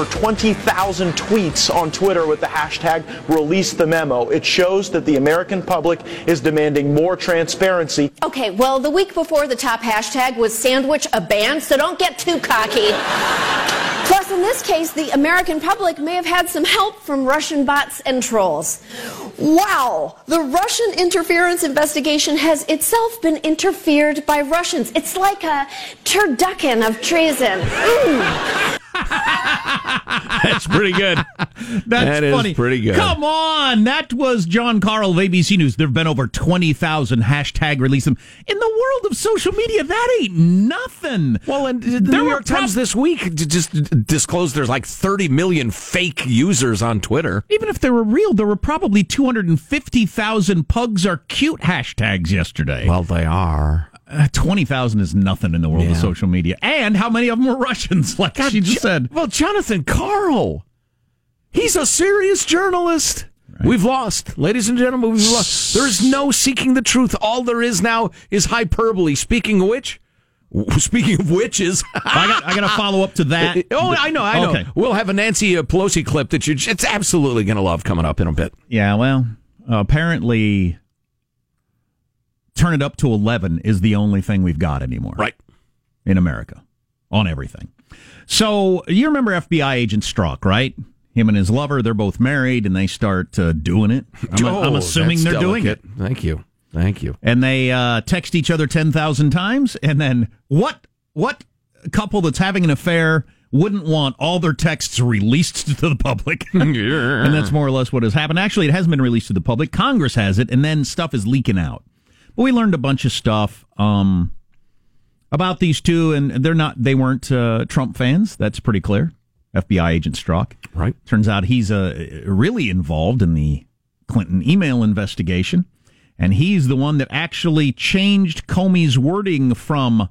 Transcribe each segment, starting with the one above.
over 20,000 tweets on Twitter with the hashtag release the memo. It shows that the American public is demanding more transparency. Okay, well, the week before the top hashtag was sandwich a band, so don't get too cocky. Plus, in this case, the American public may have had some help from Russian bots and trolls. Wow, the Russian interference investigation has itself been interfered by Russians. It's like a turducken of treason. Mm. That's pretty good. That's That is funny. pretty good. Come on. That was Jon Karl of ABC News. There have been over 20,000 hashtag release them. In the world of social media, that ain't nothing. Well, and the There New York Times this week just disclosed there's like 30 million fake users on Twitter. Even if they were real, there were probably 250,000 pugs are cute hashtags yesterday. Well, they are. Uh, 20,000 is nothing in the world of social media. And how many of them were Russians, like she just Jo- said? Well, Jonathan Karl, he's a serious journalist. We've lost, ladies and gentlemen. We've lost. There is no seeking the truth. All there is now is hyperbole. Speaking of which, speaking of witches, I got, I got to follow up to that. oh, I know, I know. Okay. We'll have a Nancy uh, Pelosi clip that you it's absolutely going to love coming up in a bit. Yeah, well, apparently, turn it up to 11 is the only thing we've got anymore. Right. In America on everything. So, you remember FBI agent Strzok, right? Him and his lover, they're both married and they start uh, doing it. I'm, I'm Oh, assuming they're doing it. Thank you. Thank you. And they uh, text each other 10,000 times. And then what, what couple that's having an affair wouldn't want all their texts released to the public? and that's more or less what has happened. Actually, it hasn't been released to the public. Congress has it, and then stuff is leaking out. We learned a bunch of stuff um, about these two, and they're not. They weren't uh, Trump fans. That's pretty clear. FBI agent Strzok. Right. Turns out he's uh, really involved in the Clinton email investigation, and he's the one that actually changed Comey's wording from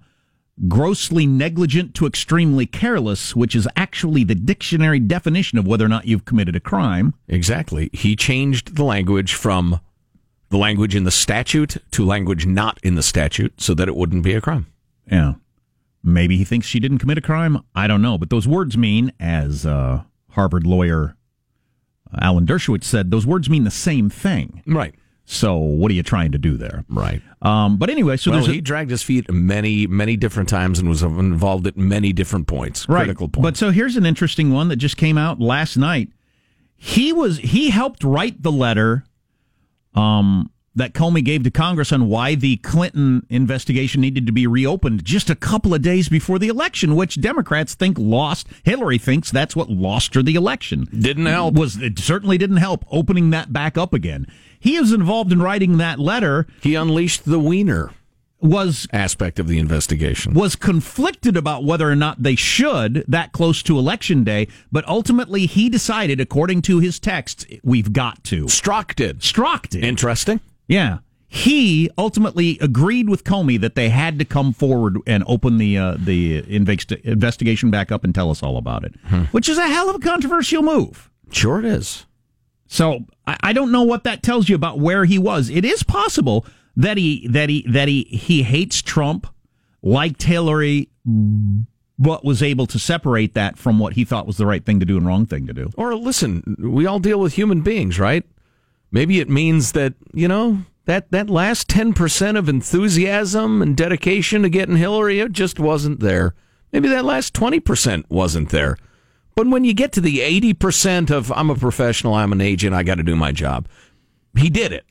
grossly negligent to extremely careless, which is actually the dictionary definition of whether or not you've committed a crime. Exactly. He changed the language from the language in the statute to language not in the statute so that it wouldn't be a crime. Yeah. Maybe he thinks she didn't commit a crime. I don't know. But those words mean, as uh, Harvard lawyer Alan Dershowitz said, those words mean the same thing. Right. So what are you trying to do there? Right. Um, but anyway, so well, a, he dragged his feet many, many different times and was involved at many different points, right. critical points. But so here's an interesting one that just came out last night. He was he helped write the letter um, that Comey gave to Congress on why the Clinton investigation needed to be reopened just a couple of days before the election, which Democrats think lost. Hillary thinks that's what lost her the election. Didn't help. Was it certainly didn't help opening that back up again. He is involved in writing that letter. he unleashed the Weiner Was aspect of the investigation. was conflicted about whether or not they should that close to election day, but ultimately he decided, according to his text, we've got to. Strzok did. Strzok did. Interesting. Yeah. He ultimately agreed with Comey that they had to come forward and open the uh, the invest- investigation back up and tell us all about it, which is a hell of a controversial move. Sure it is. So I, I don't know what that tells you about where he was. It is possible that he that he that he he hates Trump, liked Hillary, but was able to separate that from what he thought was the right thing to do and wrong thing to do. Or listen, we all deal with human beings, right? Maybe it means that, you know, that, that last 10% of enthusiasm and dedication to getting Hillary, it just wasn't there. Maybe that last 20% wasn't there. But when you get to the 80% of I'm a professional, I'm an agent, I got to do my job, he did it.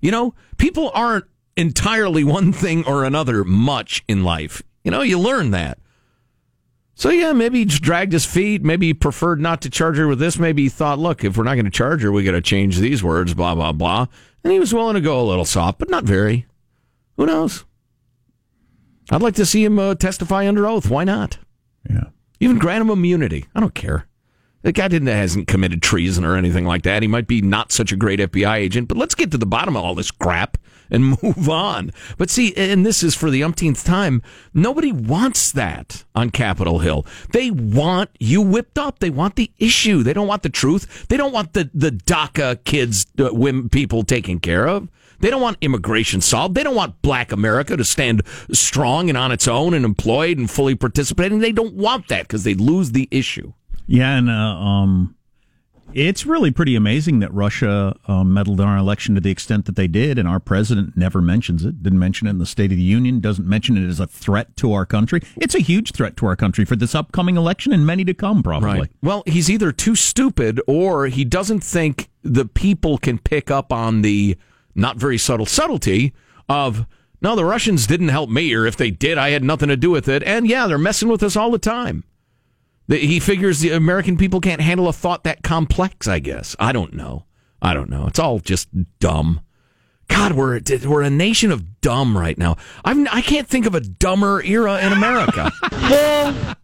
You know, people aren't entirely one thing or another much in life. You know, you learn that. So yeah, maybe he just dragged his feet. Maybe he preferred not to charge her with this. Maybe he thought, look, if we're not going to charge her, we got to change these words. Blah blah blah. And he was willing to go a little soft, but not very. Who knows? I'd like to see him uh, testify under oath. Why not? Yeah. Even grant him immunity. I don't care. The guy didn't hasn't committed treason or anything like that. He might be not such a great FBI agent, but let's get to the bottom of all this crap and move on. But see, and this is for the umpteenth time, nobody wants that on Capitol Hill. They want you whipped up. They want the issue. They don't want the truth. They don't want the the DACA kids, uh, women, people taken care of. They don't want immigration solved. They don't want black America to stand strong and on its own and employed and fully participating. They don't want that because they lose the issue. Yeah, and uh, um, it's really pretty amazing that Russia uh, meddled in our election to the extent that they did, and our president never mentions it. Didn't mention it in the State of the Union. Doesn't mention it as a threat to our country. It's a huge threat to our country for this upcoming election and many to come, probably. Right. Well, he's either too stupid or he doesn't think the people can pick up on the not very subtle subtlety of no, the Russians didn't help me, or if they did, I had nothing to do with it. And yeah, they're messing with us all the time. He figures the American people can't handle a thought that complex, I guess. I don't know. I don't know. It's all just dumb. God, we're we're a nation of dumb right now. I'm I can't think of a dumber era in America.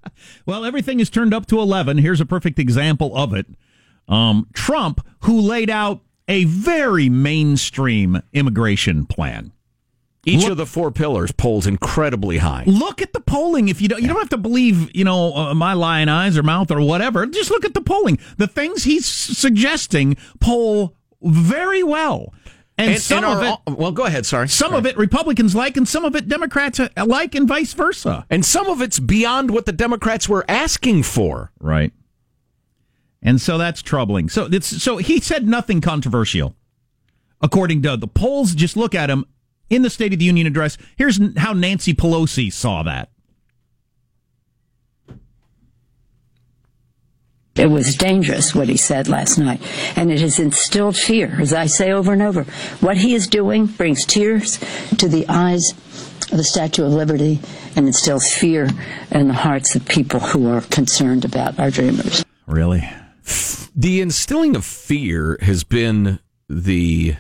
well, everything is turned up to eleven. Here's a perfect example of it. Um, Trump, who laid out a very mainstream immigration plan. Each look, of the four pillars polls incredibly high. Look at the polling. If you don't, you don't have to believe, you know, uh, my lying eyes or mouth or whatever. Just look at the polling. The things he's suggesting poll very well. And, and some and of it, well, go ahead. Sorry. Some sorry. of it Republicans like, and some of it Democrats uh, like, and vice versa. And some of it's beyond what the Democrats were asking for. Right. And so that's troubling. So it's so he said nothing controversial, according to the polls. Just look at him in the State of the Union address. Here's how Nancy Pelosi saw that. It was dangerous what he said last night, and it has instilled fear, as I say over and over. What he is doing brings tears to the eyes of the Statue of Liberty and instills fear in the hearts of people who are concerned about our dreamers. Really? The instilling of fear has been the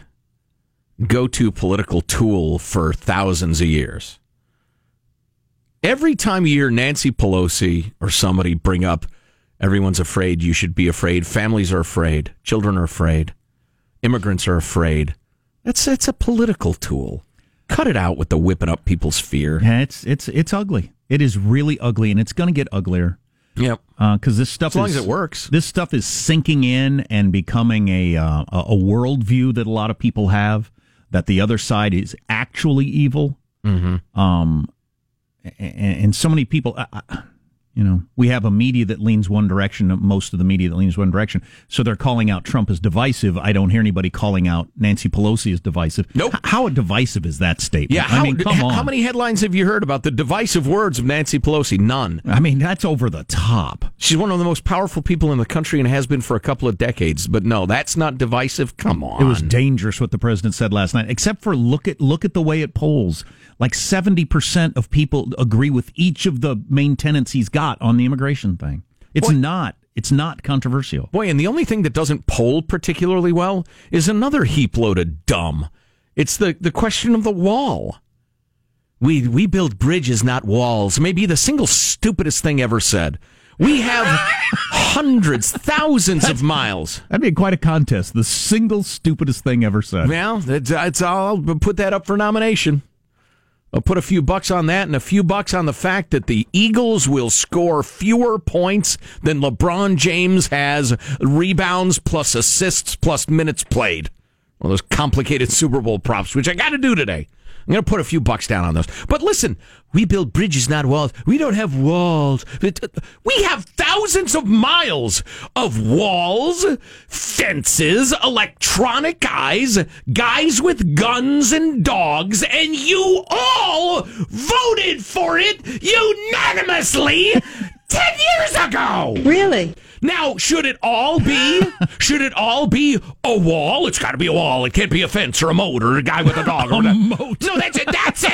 go to political tool for thousands of years. Every time you hear Nancy Pelosi or somebody bring up, everyone's afraid, you should be afraid, families are afraid, children are afraid, immigrants are afraid. That's, that's a political tool. Cut it out with the whipping up people's fear. Yeah, it's, it's, it's ugly. It is really ugly, and it's going to get uglier. Yep. Because uh, this stuff, as long is, as it works, this stuff is sinking in and becoming a uh, a worldview that a lot of people have that the other side is actually evil. Mm-hmm. Um, and, and, so many people, you know, we have a media that leans one direction, most of the media that leans one direction. So they're calling out Trump as divisive. I don't hear anybody calling out Nancy Pelosi as divisive. Nope. H- how divisive is that statement? Yeah, how, I mean, come on. How many headlines have you heard about the divisive words of Nancy Pelosi? None. I mean, that's over the top. She's one of the most powerful people in the country and has been for a couple of decades. But no, that's not divisive. Come on. It was dangerous what the president said last night. Except for look at look at the way it polls. Like seventy percent of people agree with each of the main tenets he's got on the immigration thing. It's Boy, not. It's not controversial. Boy, and the only thing that doesn't poll particularly well is another heap load of dumb. It's the, the question of the wall. We we build bridges, not walls. Maybe the single stupidest thing ever said. We have hundreds, thousands of miles. That'd be quite a contest. The single stupidest thing ever said. Well, it's, it's I'll put that up for nomination. I'll put a few bucks on that and a few bucks on the fact that the Eagles will score fewer points than LeBron James has rebounds plus assists plus minutes played. Of those complicated Super Bowl props, which I got to do today. I'm going to put a few bucks down on those. But listen, we build bridges, not walls. We don't have walls. Uh, we have thousands of miles of walls, fences, electronic eyes, guys with guns and dogs, and you all voted for it unanimously 10 years ago. Really? Now, should it all be? should it all be a wall? It's got to be a wall. It can't be a fence or a moat or a guy with a dog. Or a moat. No, that's it. that's as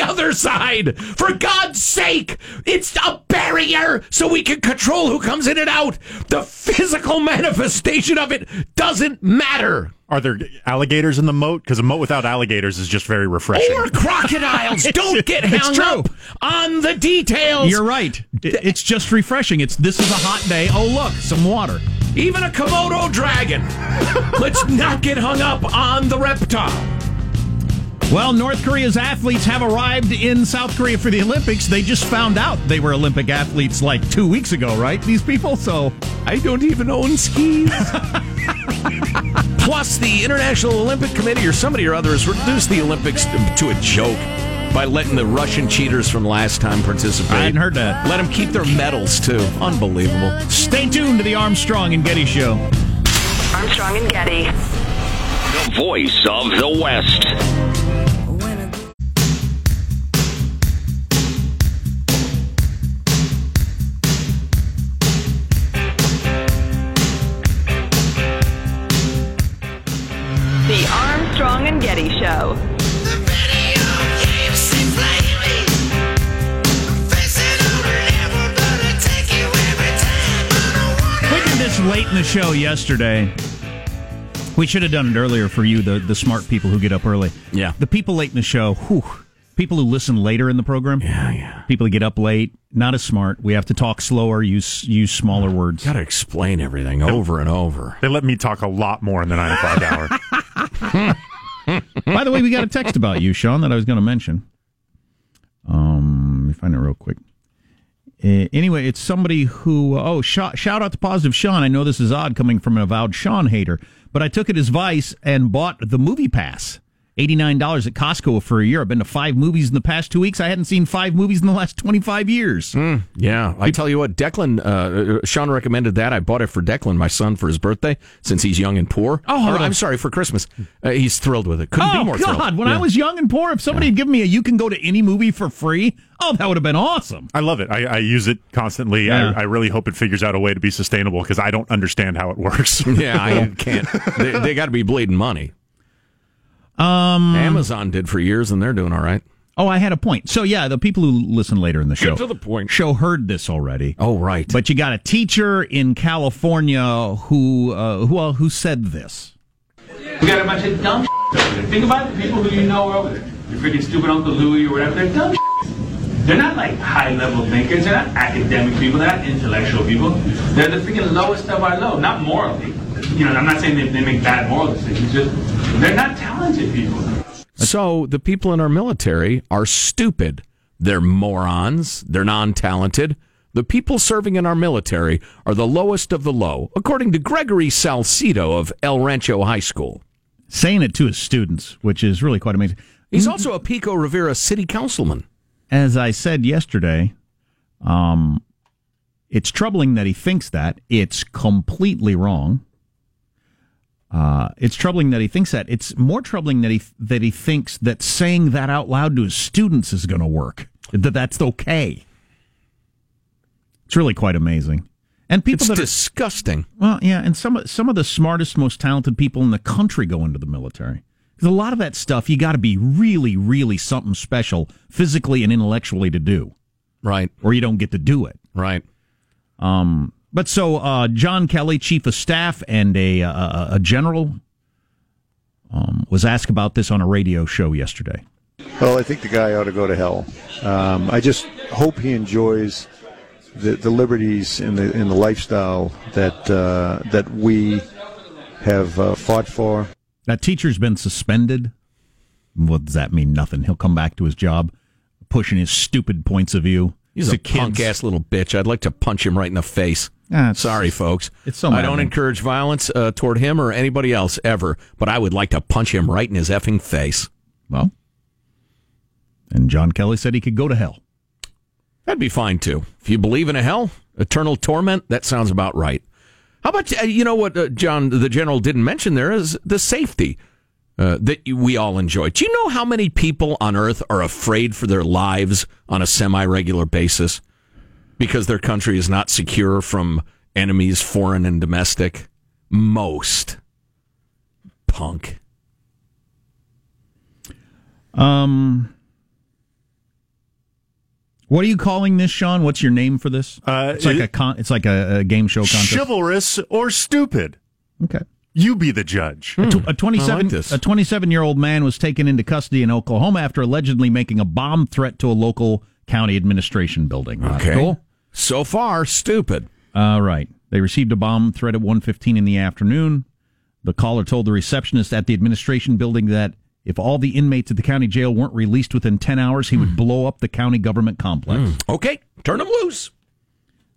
the other side. For God's sake, it's a barrier so we can control who comes in and out. The physical manifestation of it doesn't matter. Are there alligators in the moat? Because a moat without alligators is just very refreshing. Or crocodiles. Don't get hung up on the details. You're right. It's just refreshing. It's this is a hot day. Oh look, some water. Even a Komodo dragon. Let's not get hung up on the reptile. Well, North Korea's athletes have arrived in South Korea for the Olympics. They just found out they were Olympic athletes like two weeks ago, right? These people? So I don't even own skis. Plus, the International Olympic Committee or somebody or other has reduced the Olympics to a joke. by letting the Russian cheaters from last time participate. I hadn't heard that. Let them keep their medals too. Unbelievable. Stay tuned to the Armstrong and Getty Show. Armstrong and Getty. The voice of the West. Armstrong and Getty Show. We did this late in the show yesterday. We should have done it earlier for you, the, the smart people who get up early. Yeah. The people late in the show, whew, people who listen later in the program. Yeah, yeah. People who get up late, not as smart. We have to talk slower, use use smaller words. Got to explain everything over and over. They let me talk a lot more in the nine o'clock hour. By the way, we got a text about you, Sean, that I was going to mention. Um, let me find it real quick. Uh, anyway, it's somebody who, oh, shout, shout out to Positive Sean. I know this is odd coming from an avowed Sean hater, but I took it as Vice and bought the MoviePass. $89 at Costco for a year. I've been to five movies in the past two weeks. I hadn't seen five movies in the last 25 years. Yeah, I tell you what, Declan, uh, Sean recommended that. I bought it for Declan, my son, for his birthday, since he's young and poor. Oh, Or. I'm sorry, for Christmas. Uh, he's thrilled with it. Couldn't Oh, be more God. thrilled. When I was young and poor, if somebody had given me a you can go to any movie for free, oh, that would have been awesome. I love it. I, I use it constantly. Yeah. I, I really hope it figures out a way to be sustainable because I don't understand how it works. Yeah, I can't. They, they got to be bleeding money. Um, Amazon did for years, and they're doing all right. Oh, I had a point. So yeah, the people who listen later in the show to the point. show heard this already. Oh, right. But you got a teacher in California who uh, who uh, who said this. We got a bunch of dumb over there. Think about the people who you know are over there. Your freaking stupid Uncle Louie or whatever. They're dumb They're not like high level thinkers. They're not academic people. They're not intellectual people. They're the freaking lowest of our low. Not morally. You know, I'm not saying they, they make bad moral decisions. Just they're not talented people. So the people in our military are stupid. They're morons. They're non talented. The people serving in our military are the lowest of the low, according to Gregory Salcido of El Rancho High School. Saying it to his students, which is really quite amazing. He's also a Pico Rivera city councilman. As I said yesterday, um, it's troubling that he thinks that. It's completely wrong. Uh, it's troubling that he thinks that. It's more troubling that he that he thinks that saying that out loud to his students is going to work. That that's okay. It's really quite amazing. And people It's that are, disgusting. well, yeah, and some of- some of the smartest, most talented people in the country go into the military. Because a lot of that stuff you got to be really, really something special, physically and intellectually, to do, Right, or you don't get to do it. right. But so uh, John Kelly, chief of staff and a a, a general, um, was asked about this on a radio show yesterday. Well, I think the guy ought to go to hell. Um, I just hope he enjoys the, the liberties and the in the lifestyle that uh, that we have uh, fought for. That teacher's been suspended. What does that mean? Nothing. He'll come back to his job, pushing his stupid points of view. He's to a punk kids. ass little bitch. I'd like to punch him right in the face. Sorry, folks. it's so I don't encourage violence uh, toward him or anybody else ever, but I would like to punch him right in his effing face. Well, and John Kelly said he could go to hell. That'd be fine too. If you believe in a hell, eternal torment, that sounds about right. How about uh, you know what uh, John the general didn't mention there is the safety uh, that we all enjoy. Do you know how many people on earth are afraid for their lives on a semi-regular basis because their country is not secure from enemies foreign and domestic? Most. Punk. Um, what are you calling this, Sean? What's your name for this? Uh, it's like it- a con- it's like a, a game show contest. Chivalrous or stupid? okay. You be the judge. A tw- A I 27 like this. a 27 year old man was taken into custody in Oklahoma after allegedly making a bomb threat to a local county administration building. Uh, Okay. Cool. So far, stupid. All right. They received a bomb threat at 1:15 in the afternoon. The caller told the receptionist at the administration building that if all the inmates at the county jail weren't released within 10 hours, he would blow up the county government complex. Okay, turn them loose.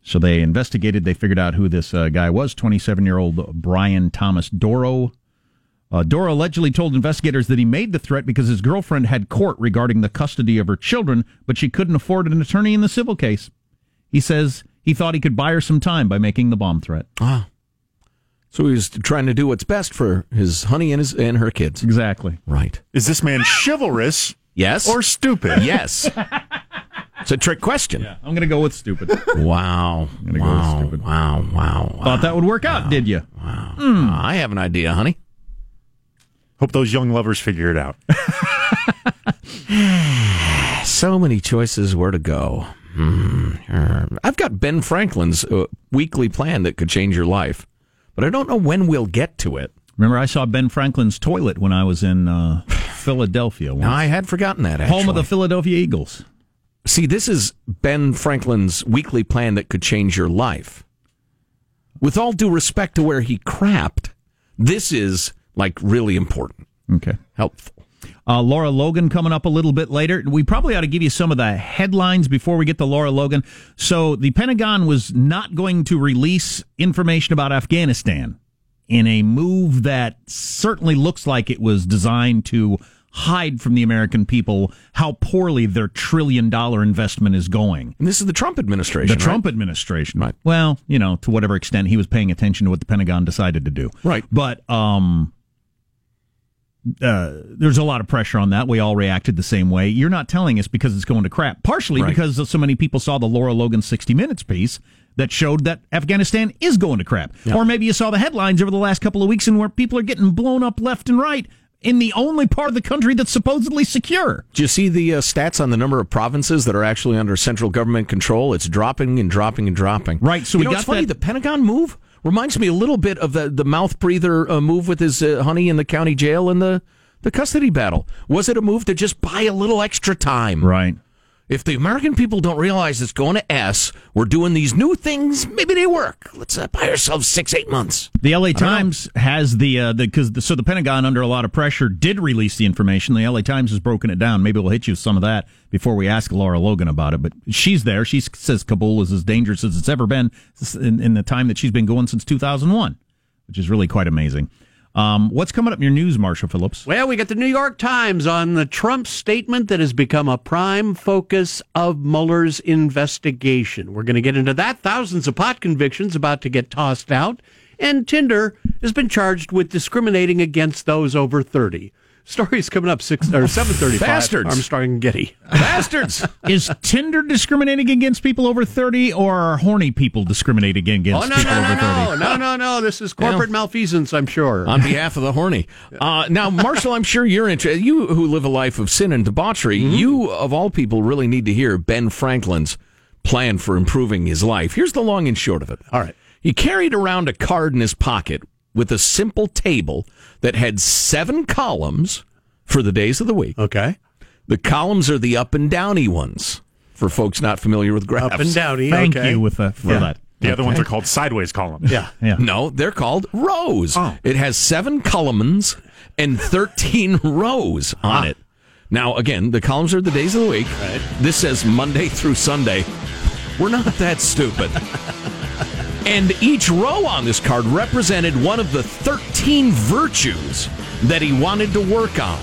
So they investigated. They figured out who this uh, guy was 27 year old Brian Thomas Doro Uh, Dora allegedly told investigators that he made the threat because his girlfriend had court regarding the custody of her children, but she couldn't afford an attorney in the civil case. He says he thought he could buy her some time by making the bomb threat. Ah. So he was trying to do what's best for his honey and his and her kids. Exactly. Right. Is this man chivalrous? Yes. Or stupid? Yes. it's a trick question. Yeah, I'm going to go with stupid. Wow. gonna go Wow. with stupid. Wow. Wow. Wow. Thought that would work out, did you? Wow. I have an idea, honey. Hope those young lovers figure it out. So many choices where to go. Hmm. er, I've got Ben Franklin's uh, weekly plan that could change your life, but I don't know when we'll get to it. Remember, I saw Ben Franklin's toilet when I was in uh, Philadelphia. Once. I had forgotten that. Actually. Home of the Philadelphia Eagles. See, this is Ben Franklin's weekly plan that could change your life. With all due respect to where he crapped, this is like really important, Okay. helpful. Uh, Lara Logan coming up a little bit later. We probably ought to give you some of the headlines before we get to Lara Logan. So the Pentagon was not going to release information about Afghanistan in a move that certainly looks like it was designed to hide from the American people how poorly their trillion dollar investment is going. And this is the Trump administration. The right? Trump administration. Right. Well, you know, to whatever extent he was paying attention to what the Pentagon decided to do. Right. But um uh, there's a lot of pressure on that. We all reacted the same way. You're not telling us because it's going to crap. Partially Right. because so many people saw the Lara Logan 60 Minutes piece that showed that Afghanistan is going to crap. Or maybe you saw the headlines over the last couple of weeks and where people are getting blown up left and right in the only part of the country that's supposedly secure. Do you see the uh, stats on the number of provinces that are actually under central government control? It's dropping and dropping and dropping. Right, so you we know, got it's funny. that- The Pentagon move reminds me a little bit of the the mouth breather uh, move with his uh, honey in the county jail and the the custody battle. Was it a move to just buy a little extra time? Right. If the American people don't realize it's going to S, we're doing these new things. Maybe they work. Let's uh, buy ourselves six, eight months. The LA Times has the uh, the because so the Pentagon under a lot of pressure did release the information. The LA Times has broken it down. Maybe we'll hit you with some of that before we ask Lara Logan about it. But she's there. She says Kabul is as dangerous as it's ever been in, in the time that she's been going since 2001, which is really quite amazing. Um, what's coming up in your news, Marshall Phillips? Well, we got the New York Times on the Trump statement that has become a prime focus of Mueller's investigation. We're going to get into that. Thousands of pot convictions about to get tossed out. And Tinder has been charged with discriminating against those over 30. Stories coming up six or seven thirty. Bastards. Armstrong and Getty. Bastards. Is Tinder discriminating against people over 30 or are horny people discriminating against Oh no people no over 30? no no no no! This is corporate malfeasance. I'm sure. on behalf of the horny. Uh, now, Marshall, I'm sure you're interested. You who live a life of sin and debauchery, you of all people really need to hear Ben Franklin's plan for improving his life. Here's the long and short of it. All right. He carried around a card in his pocket with a simple table that had seven columns for the days of the week. Okay. The columns are the up and downy ones for folks not familiar with graphs. Up and downy. Thank okay. you with uh, for Yeah. that. The other ones are called sideways columns. Yeah. Yeah. No, they're called rows. Oh. It has seven columns and 13 rows on it. Now, again, the columns are the days of the week. Right. This says Monday through Sunday. We're not that stupid. and each row on this card represented one of the 13 virtues that he wanted to work on.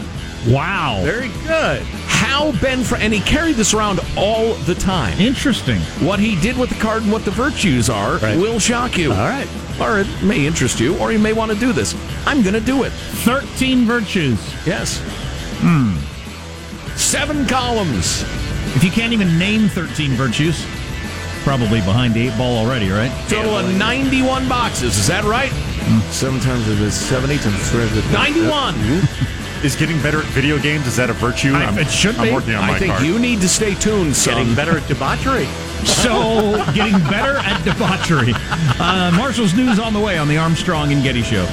Wow. Very good. How Ben, Fra- and he carried this around all the time. Interesting. What he did with the card and what the virtues are Right. will shock you. All right. Or it may interest you, or you may want to do this. I'm going to do it. 13 virtues. Yes. Hmm. Seven columns. If you can't even name 13 virtues, probably behind the eight ball already, right? Total of 91 boxes. Is that right? Seven times it is seven, eight times three. 91. Is getting better at video games is that a virtue? I- I'm, it should I'm be. working on my I think card. you need to stay tuned, son. Getting better at debauchery. So, getting better at debauchery. Uh, Marshall's news on the way on the Armstrong and Getty Show.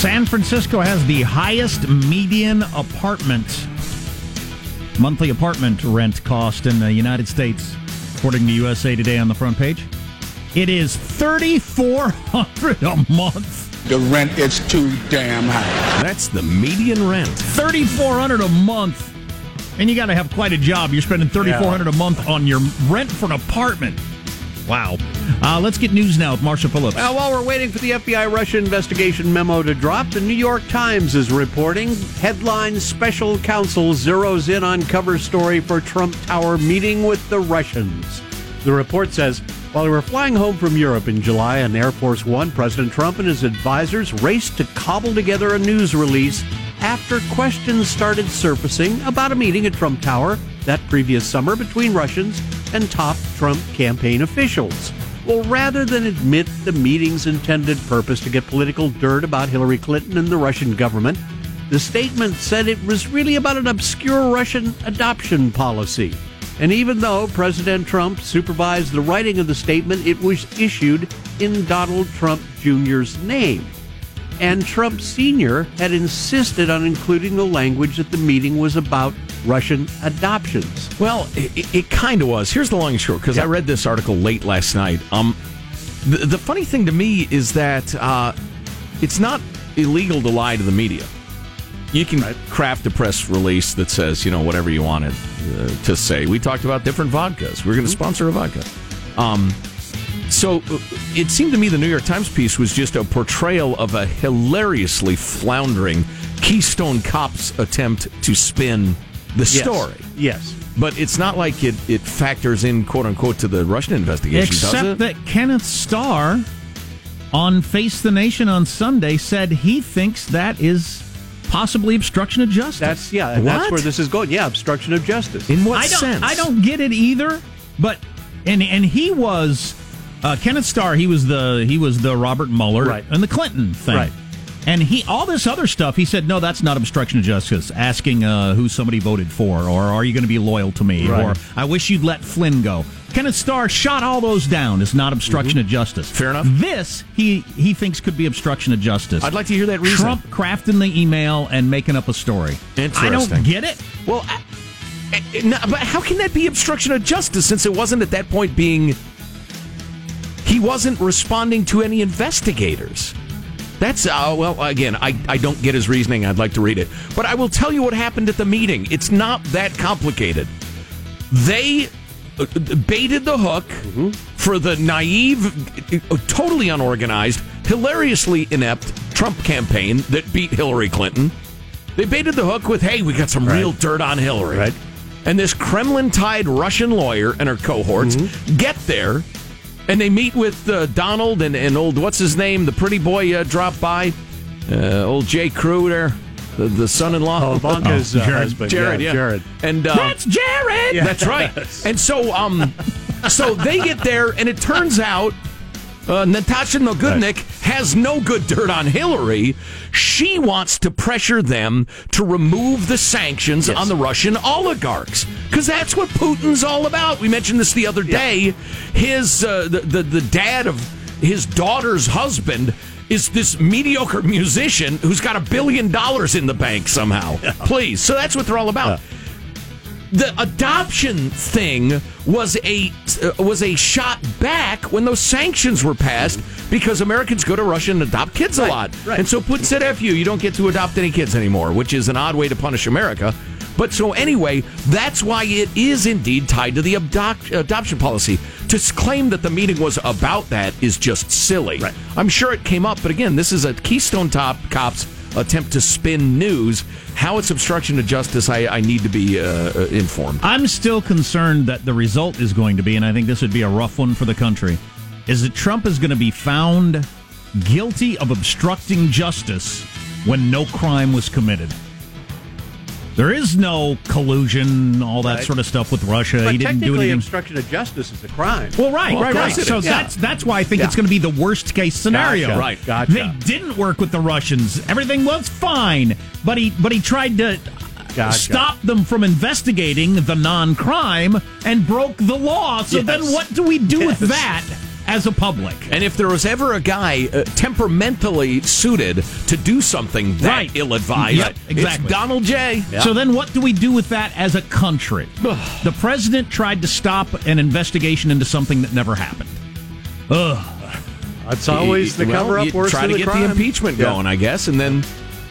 San Francisco has the highest median apartment monthly apartment rent cost in the United States, according to USA Today on the front page. It is thirty four hundred a month. The rent is too damn high. That's the median rent. Thirty four hundred a month. And you got to have quite a job. You're spending thirty four hundred a month on your rent for an apartment. Wow. Uh, let's get news now with Marshall Phillips. Well, while we're waiting for the FBI Russia investigation memo to drop, the New York Times is reporting headline special counsel zeroes in on cover story for Trump Tower meeting with the Russians. The report says while they were flying home from Europe in July on Air Force One, President Trump and his advisors raced to cobble together a news release after questions started surfacing about a meeting at Trump Tower that previous summer between Russians and top Trump campaign officials. Well, rather than admit the meeting's intended purpose to get political dirt about Hillary Clinton and the Russian government, the statement said it was really about an obscure Russian adoption policy. And even though President Trump supervised the writing of the statement, it was issued in Donald Trump Jr.'s name. And Trump Sr. had insisted on including the language that the meeting was about Russian adoptions. Well, it, it kind of was. Here's the long and short because I read this article late last night. Um, the, the funny thing to me is that uh, it's not illegal to lie to the media. You can craft a press release that says, you know, whatever you wanted uh, to say. We talked about different vodkas. We're going to sponsor a vodka. Um, so it seemed to me the New York Times piece was just a portrayal of a hilariously floundering Keystone Cops attempt to spin the Yes. story. Yes. But it's not like it, it factors in, quote unquote, to the Russian investigation, does Except it? that Kenneth Starr on Face the Nation on Sunday said he thinks that is possibly obstruction of justice. That's yeah, and that's where this is going. Yeah, obstruction of justice. In what I don't, sense? I don't get it either. But and and he was uh, Kenneth Starr. He was the he was the Robert Mueller Right. and the Clinton thing. Right. And he all this other stuff. He said, no, that's not obstruction of justice. Asking uh, who somebody voted for, or are you going to be loyal to me, Right. or I wish you'd let Flynn go. Kenneth Starr shot all those down It's not obstruction of justice. Mm-hmm. Fair enough. This he he thinks could be obstruction of justice. I'd like to hear that reasoning. Trump crafting the email and making up a story. Interesting. I don't get it. Well, I, I- no, but how can that be obstruction of justice since it wasn't at that point being. He wasn't responding to any investigators. That's, uh, well, again, I, I don't get his reasoning. I'd like to read it. But I will tell you what happened at the meeting. It's not that complicated. They uh, baited the hook for the naive, uh, totally unorganized, hilariously inept Trump campaign that beat Hillary Clinton. They baited the hook with, hey, we got some real dirt on Hillary. Right. And this Kremlin tied Russian lawyer and her cohorts get there and they meet with uh, Donald and, and old, what's his name? The pretty boy uh, dropped by. Uh, old Jay Crew there, the, the son in law. Oh, Ivanka's, uh, Jared. husband. Jared, Yeah, yeah. Jared. And, uh, That's Jared. that's right. And so, um, so they get there, and it turns out uh, Natasha Nogudnik has no good dirt on Hillary. She wants to pressure them to remove the sanctions on the Russian oligarchs because that's what Putin's all about. We mentioned this the other day. His uh, the, the the dad of his daughter's husband is this mediocre musician who's got a billion dollars in the bank somehow. Please, so that's what they're all about the adoption thing was a uh, was a shot back when those sanctions were passed because Americans go to Russia and adopt kids a lot. right. And so Putin said, F you, you don't get to adopt any kids anymore, which is an odd way to punish America. But so anyway, that's why it is indeed tied to the adopt, adoption policy. To claim that the meeting was about that is just silly. Right. I'm sure it came up, but again, this is a Keystone Top Cops attempt to spin news. How it's obstruction of justice, I, I need to be uh, uh, informed. I'm still concerned that the result is going to be, and I think this would be a rough one for the country, is that Trump is going to be found guilty of obstructing justice when no crime was committed. There is no collusion, all that Right. sort of stuff with Russia. But he didn't do anything. obstruction of justice is a crime. Well, right, Well, right, right. So is. that's that's why I think Yeah. it's going to be the worst case scenario. Gotcha. Right. Gotcha. They didn't work with the Russians. Everything was fine, but he but he tried to Gotcha. stop them from investigating the non-crime and broke the law. So Yes. then, what do we do with that as a public? And if there was ever a guy uh, temperamentally suited to do something that Right. ill-advised, Yep, exactly. it's Donald J. So then, what do we do with that as a country? the president tried to stop an investigation into something that never happened. Ugh. That's always the Well, cover up you worse try to the get crime. the impeachment Yeah. going, I guess, and then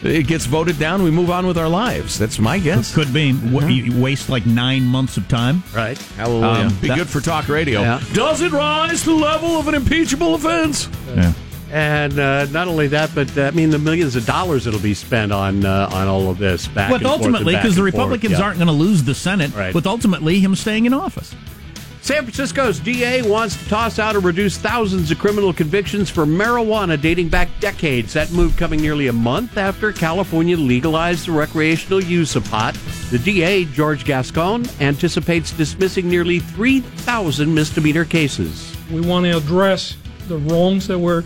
it gets voted down. We move on with our lives. That's my guess. Could be. W- You waste like nine months of time. Right. Hallelujah. Um, Be that- good for talk radio. Yeah. Does it rise to the level of an impeachable offense? Yeah. And uh, not only that, but uh, I mean the millions of dollars that'll be spent on uh, on all of this. Back But and ultimately, because the and forth. Republicans Yeah. aren't going to lose the Senate, Right. with ultimately him staying in office. San Francisco's DA wants to toss out or reduce thousands of criminal convictions for marijuana dating back decades. That move coming nearly a month after California legalized the recreational use of pot. The DA, George Gascon, anticipates dismissing nearly 3,000 misdemeanor cases. We want to address the wrongs that were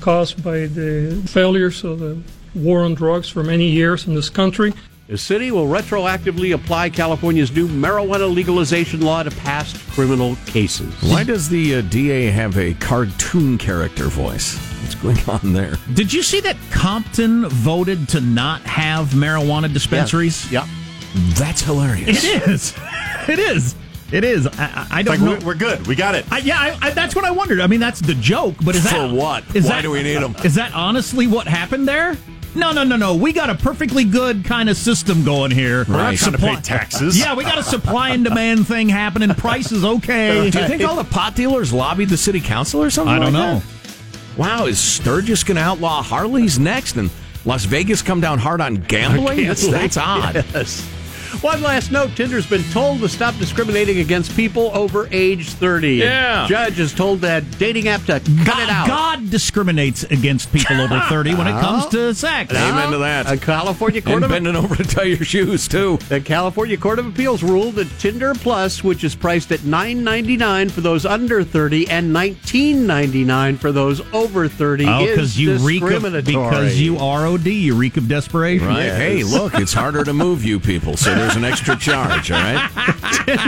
caused by the failures of the war on drugs for many years in this country. The city will retroactively apply California's new marijuana legalization law to past criminal cases. Why does the uh, DA have a cartoon character voice? What's going on there? Did you see that Compton voted to not have marijuana dispensaries? Yep. That's hilarious. It is. It is. It is. I, I, I don't Like, know. we're, we're good. We got it. I, yeah, I, I, that's what I wondered. I mean, that's the joke, but is that For what? Is Why that, do we need 'em? Is that honestly what happened there? No, no, no, no. We got a perfectly good kind of system going here. Right. We're not Right. trying to pay taxes. Yeah, we got a supply and demand thing happening. Price is okay. Do you think all the pot dealers lobbied the city council or something? I don't like know. that? Wow, is Sturgis going to outlaw Harleys next, and Las Vegas come down hard on gambling? That's, that's odd. Yes. One last note Tinder's been told to stop discriminating against people over age 30. Yeah. Judge is told that dating app to cut God, it out. God discriminates against people over 30 when it comes to sex. Amen to that. A California Court And of bending over to tie your shoes too. The California Court of Appeals ruled that Tinder Plus, which is priced at $9.99 for those under 30 and $19.99 for those over 30, Oh, is because you reek of, discriminatory. because you ROD, you reek of desperation. Right. Hey, look, it's harder to move you people, so there's an extra charge, all right?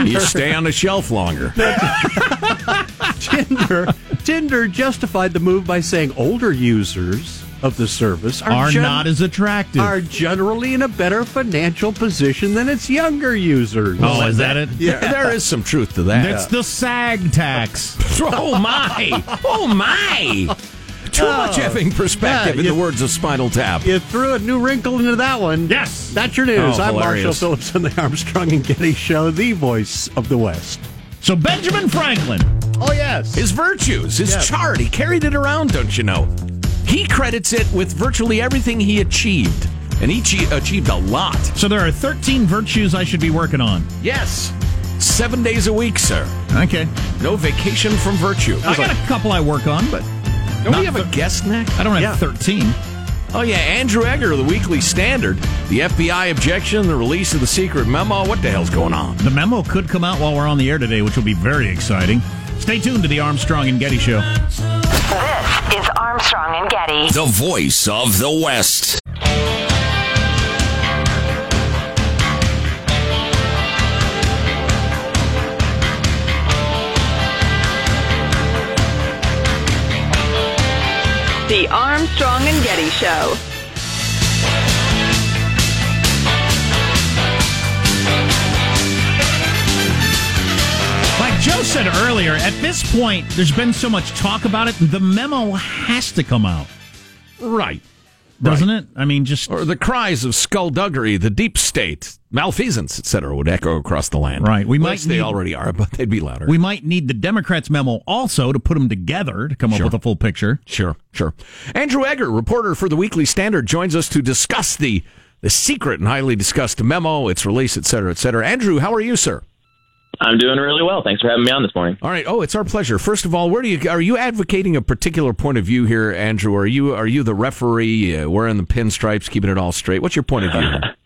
You stay on the shelf longer. Tinder, Tinder justified the move by saying older users of the service are, Are gen- not as attractive. are generally in a better financial position than its younger users. oh, is that it? Yeah, there is some truth to that. That's the SAG tax. Oh my! Oh my! Too uh, much effing perspective, Yeah, in you- the words of Spinal Tap. You threw a new wrinkle into that one. Yes. That's your news. Oh, I'm Marshall. Phillips on the Armstrong and Getty Show, the voice of the West. So Benjamin Franklin. Oh, yes. His virtues, his Yeah. chart, he carried it around, don't you know? He credits it with virtually everything he achieved. And he che- achieved a lot. So there are 13 virtues I should be working on. Yes. Seven days a week, sir. Okay. No vacation from virtue. I got a couple I work on, but Don't not we have a guest next? I don't have Yeah. 13. Oh, yeah, Andrew Egger, the Weekly Standard. The FBI objection, the release of the secret memo. What the hell's going on? The memo could come out while we're on the air today, which will be very exciting. Stay tuned to the Armstrong and Getty Show. This is Armstrong and Getty. The voice of the West. The Armstrong and Getty Show. Like Joe said earlier, at this point, there's been so much talk about it, the memo has to come out, Right. Doesn't it? I mean, just Or the cries of skullduggery, the deep state, malfeasance, etc., would echo across the land. Right. We might they already are, but they'd be louder. we might need the Democrats' memo also to put them together to come Sure. up with a full picture. Sure, sure. Andrew Egger, reporter for the Weekly Standard, joins us to discuss the the secret and highly discussed memo, its release, et cetera, et cetera. Andrew, how are you, sir? I'm doing really well. Thanks for having me on this morning. All right. Oh, it's our pleasure. First of all, where do you are you advocating a particular point of view here, Andrew? Are you are you the referee uh, wearing the pinstripes, keeping it all straight? What's your point of view?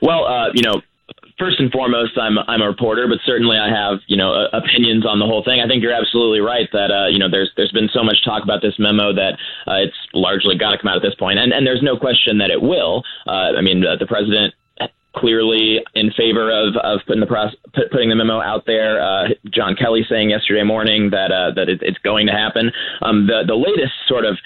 Well, uh, you know, first and foremost, I'm I'm a reporter, but certainly I have you know uh, opinions on the whole thing. I think you're absolutely right that uh, you know there's there's been so much talk about this memo that uh, it's largely got to come out at this point, and and there's no question that it will. Uh, I mean, uh, the president clearly in favor of, of putting the process, put, putting the memo out there. Uh, John Kelly saying yesterday morning that uh, that it, it's going to happen. Um, the the latest sort of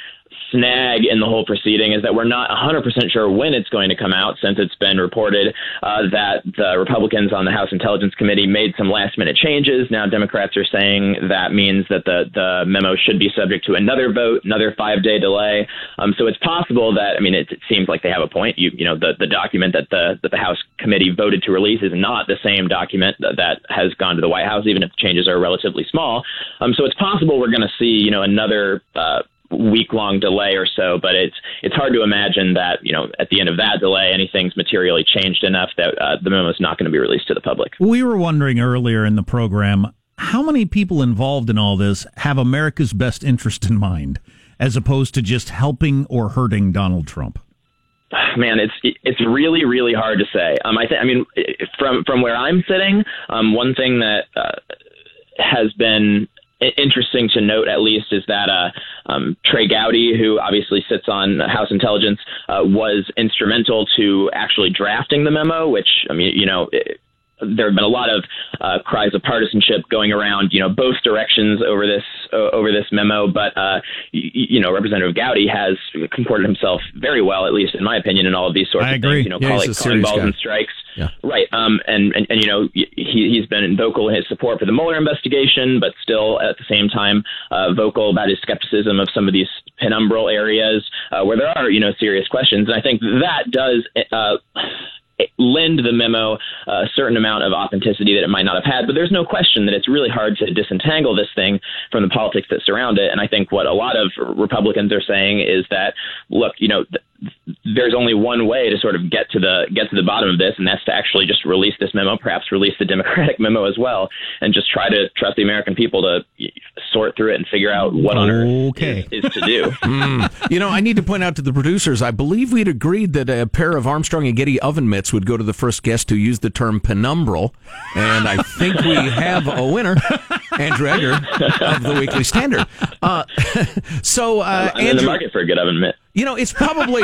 snag in the whole proceeding is that we're not 100% sure when it's going to come out, since it's been reported uh, that the Republicans on the House Intelligence Committee made some last minute changes. Now, Democrats are saying that means that the, the memo should be subject to another vote, another five day delay. Um, so it's possible that, I mean, it, it seems like they have a point. You, you know, the, the document that the, that the House committee voted to release is not the same document that, has gone to the White House, even if the changes are relatively small. Um, so it's possible we're going to see, you know, another uh, week long delay or so, but it's it's hard to imagine that you know at the end of that delay anything's materially changed enough that uh, the memo is not going to be released to the public. We were wondering earlier in the program how many people involved in all this have America's best interest in mind, as opposed to just helping or hurting Donald Trump. Man, it's it's really really hard to say. Um, I think I mean from from where I'm sitting, um, one thing that uh, has been interesting to note, at least, is that uh, um, Trey Gowdy, who obviously sits on House Intelligence, uh, was instrumental to actually drafting the memo. Which I mean, you know. It, there have been a lot of uh, cries of partisanship going around, you know, both directions over this uh, over this memo. But uh, y- you know, Representative Gowdy has comported himself very well, at least in my opinion, in all of these sorts I of agree. things. You know, Yeah, calling, calling balls guy. and strikes. Yeah. Right. Um, and, and, and, you know, he, he's been vocal in his support for the Mueller investigation, but still at the same time uh, vocal about his skepticism of some of these penumbral areas uh, where there are, you know, serious questions. And I think that does uh, lend the memo a certain amount of authenticity that it might not have had. But there's no question that it's really hard to disentangle this thing from the politics that surround it. And I think what a lot of Republicans are saying is that, look, you know, there's only one way to sort of get to the get to the bottom of this, and that's to actually just release this memo, perhaps release the Democratic memo as well, and just try to trust the American people to sort through it and figure out what on earth is, is to do. Mm. You know, I need to point out to the producers, I believe we'd agreed that a pair of Armstrong and Getty oven mitts would go to the first guest who used the term penumbral. And I think we have a winner, Andrew Egger of the Weekly Standard. Uh, so, uh, I'm in the Andrew, market for a good oven mitt. You know, it's probably,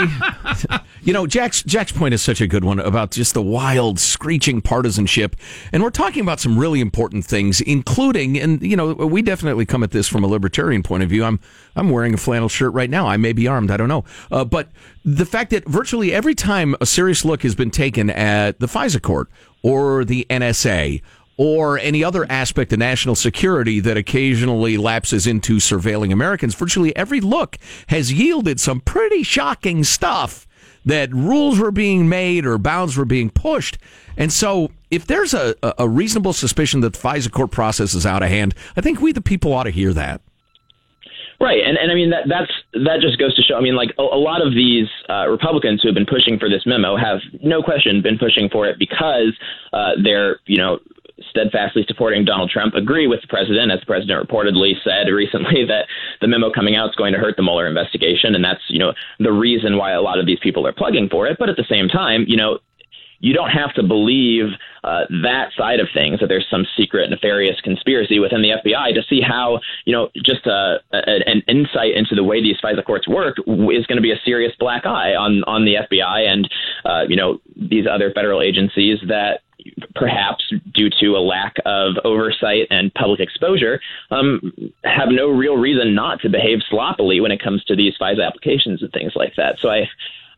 you know, Jack's Jack's point is such a good one about just the wild, screeching partisanship, and we're talking about some really important things, including, and you know, we definitely come at this from a libertarian point of view. I'm I'm wearing a flannel shirt right now. I may be armed. I don't know, uh, but the fact that virtually every time a serious look has been taken at the FISA court or the NSA or any other aspect of national security that occasionally lapses into surveilling Americans, virtually every look has yielded some pretty shocking stuff that rules were being made or bounds were being pushed. And so, if there's a, a reasonable suspicion that the FISA court process is out of hand, I think we, the people, ought to hear that. Right, and and I mean that that's that just goes to show. I mean, like a, a lot of these uh, Republicans who have been pushing for this memo have no question been pushing for it because uh, they're you know steadfastly supporting Donald Trump, agree with the president, as the president reportedly said recently that the memo coming out is going to hurt the Mueller investigation, and that's you know the reason why a lot of these people are plugging for it. But at the same time, you know you don't have to believe uh, that side of things that there's some secret nefarious conspiracy within the FBI to see how you know just uh, a, an insight into the way these FISA courts work is going to be a serious black eye on on the FBI and uh, you know these other federal agencies that perhaps due to a lack of oversight and public exposure, um, have no real reason not to behave sloppily when it comes to these FISA applications and things like that. So I,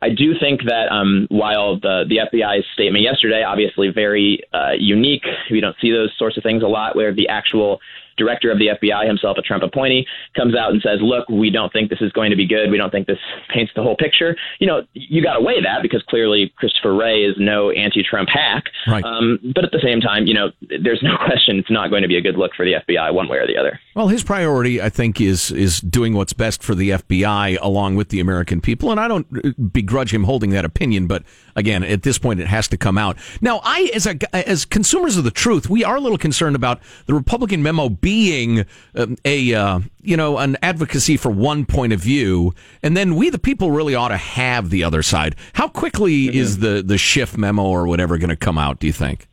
I do think that um, while the the FBI's statement yesterday, obviously very uh, unique, we don't see those sorts of things a lot, where the actual director of the FBI himself, a Trump appointee, comes out and says, "Look, we don't think this is going to be good. We don't think this paints the whole picture." You know, you got to weigh that because clearly Christopher Wray is no anti-Trump hack. Right. Um, but at the same time, you know, there's no question it's not going to be a good look for the FBI one way or the other. Well, his priority, I think, is is doing what's best for the FBI along with the American people, and I don't uh, begrudge him holding that opinion. But again, at this point, it has to come out. Now, I, as a as consumers of the truth, we are a little concerned about the Republican memo being um, a uh, you know an advocacy for one point of view, and then we, the people, really ought to have the other side. How quickly is the the Schiff memo or whatever going to come out? Do you think?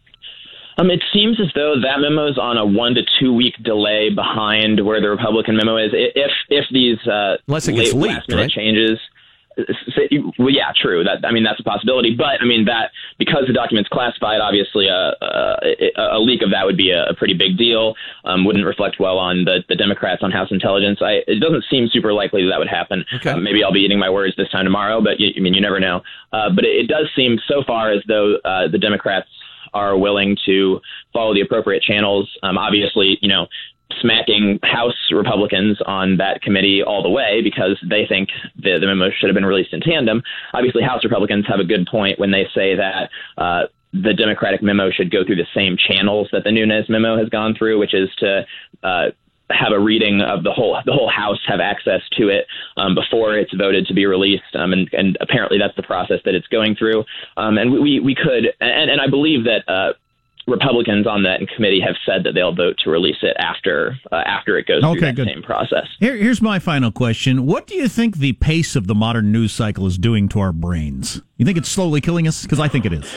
Um, it seems as though that memo is on a one to two week delay behind where the Republican memo is. If if these uh, Unless it gets late leaked, right? changes, well, yeah, true. That I mean, that's a possibility. But I mean, that because the document's classified, obviously, a, a, a leak of that would be a, a pretty big deal. Um, wouldn't reflect well on the, the Democrats on House intelligence. I, it doesn't seem super likely that, that would happen. Okay. Um, maybe I'll be eating my words this time tomorrow, but you, I mean, you never know. Uh, but it, it does seem so far as though uh, the Democrats are willing to follow the appropriate channels. Um, obviously, you know, smacking House Republicans on that committee all the way because they think the, the memo should have been released in tandem. Obviously, House Republicans have a good point when they say that. Uh, the Democratic memo should go through the same channels that the Nunes memo has gone through, which is to uh, have a reading of the whole the whole House have access to it um, before it's voted to be released, um, and, and apparently that's the process that it's going through. Um, and we we could, and, and I believe that uh, Republicans on that committee have said that they'll vote to release it after uh, after it goes Okay, through that good. same process. Here, here's my final question. What do you think the pace of the modern news cycle is doing to our brains? You think it's slowly killing us? Because I think it is.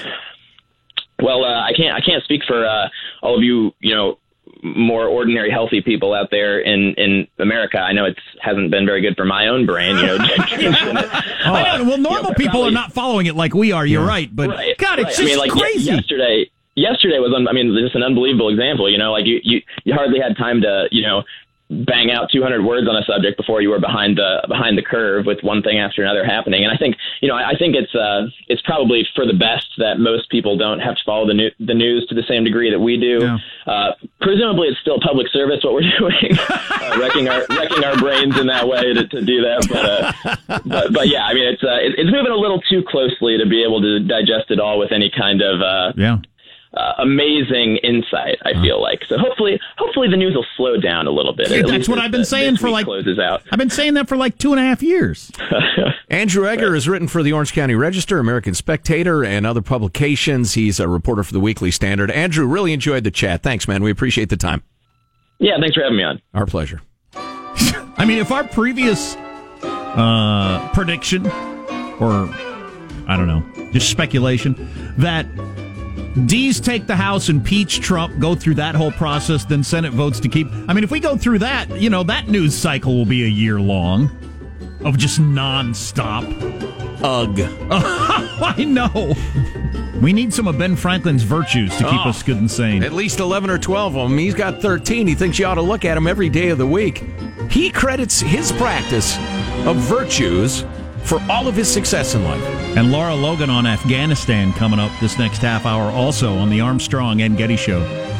Well, uh, I can't I can't speak for uh, all of you, you know, more ordinary healthy people out there in in America. I know it hasn't been very good for my own brain, you know. I know. Well, normal people are not following it like we are. You're right, but Right, God, it's right. just I mean, like crazy. yesterday, yesterday was, un- I mean, just an unbelievable example. You know, like you, you, you hardly had time to, you know, bang out 200 words on a subject before you were behind the behind the curve with one thing after another happening. And I think, you know, I, I think it's uh, it's probably for the best that most people don't have to follow the new, the news to the same degree that we do. Uh, presumably, it's still public service what we're doing, uh, wrecking our wrecking our brains in that way to, to do that. But, uh, but but yeah, I mean, it's uh, it, it's moving a little too closely to be able to digest it all with any kind of uh, yeah. Uh, amazing insight. I feel like so. Hopefully, hopefully the news will slow down a little bit. Yeah, that's what I've been the- saying for like- closes out. I've been saying that for like two and a half years. Andrew Egger has written for the Orange County Register, American Spectator, and other publications. He's a reporter for the Weekly Standard. Andrew, really enjoyed the chat. Thanks, man. We appreciate the time. Yeah, thanks for having me on. Our pleasure. I mean, if our previous uh, prediction, or I don't know, just speculation, that D's take the House, and impeach Trump, go through that whole process, then Senate votes to keep. I mean, if we go through that, you know, that news cycle will be a year long of just nonstop. Ugh. I know. We need some of Ben Franklin's virtues to keep Oh. us good and sane. At least 11 or 12 of them. He's got 13. He thinks you ought to look at them every day of the week. He credits his practice of virtues for all of his success in life. And Lara Logan on Afghanistan coming up this next half hour, also on the Armstrong and Getty Show.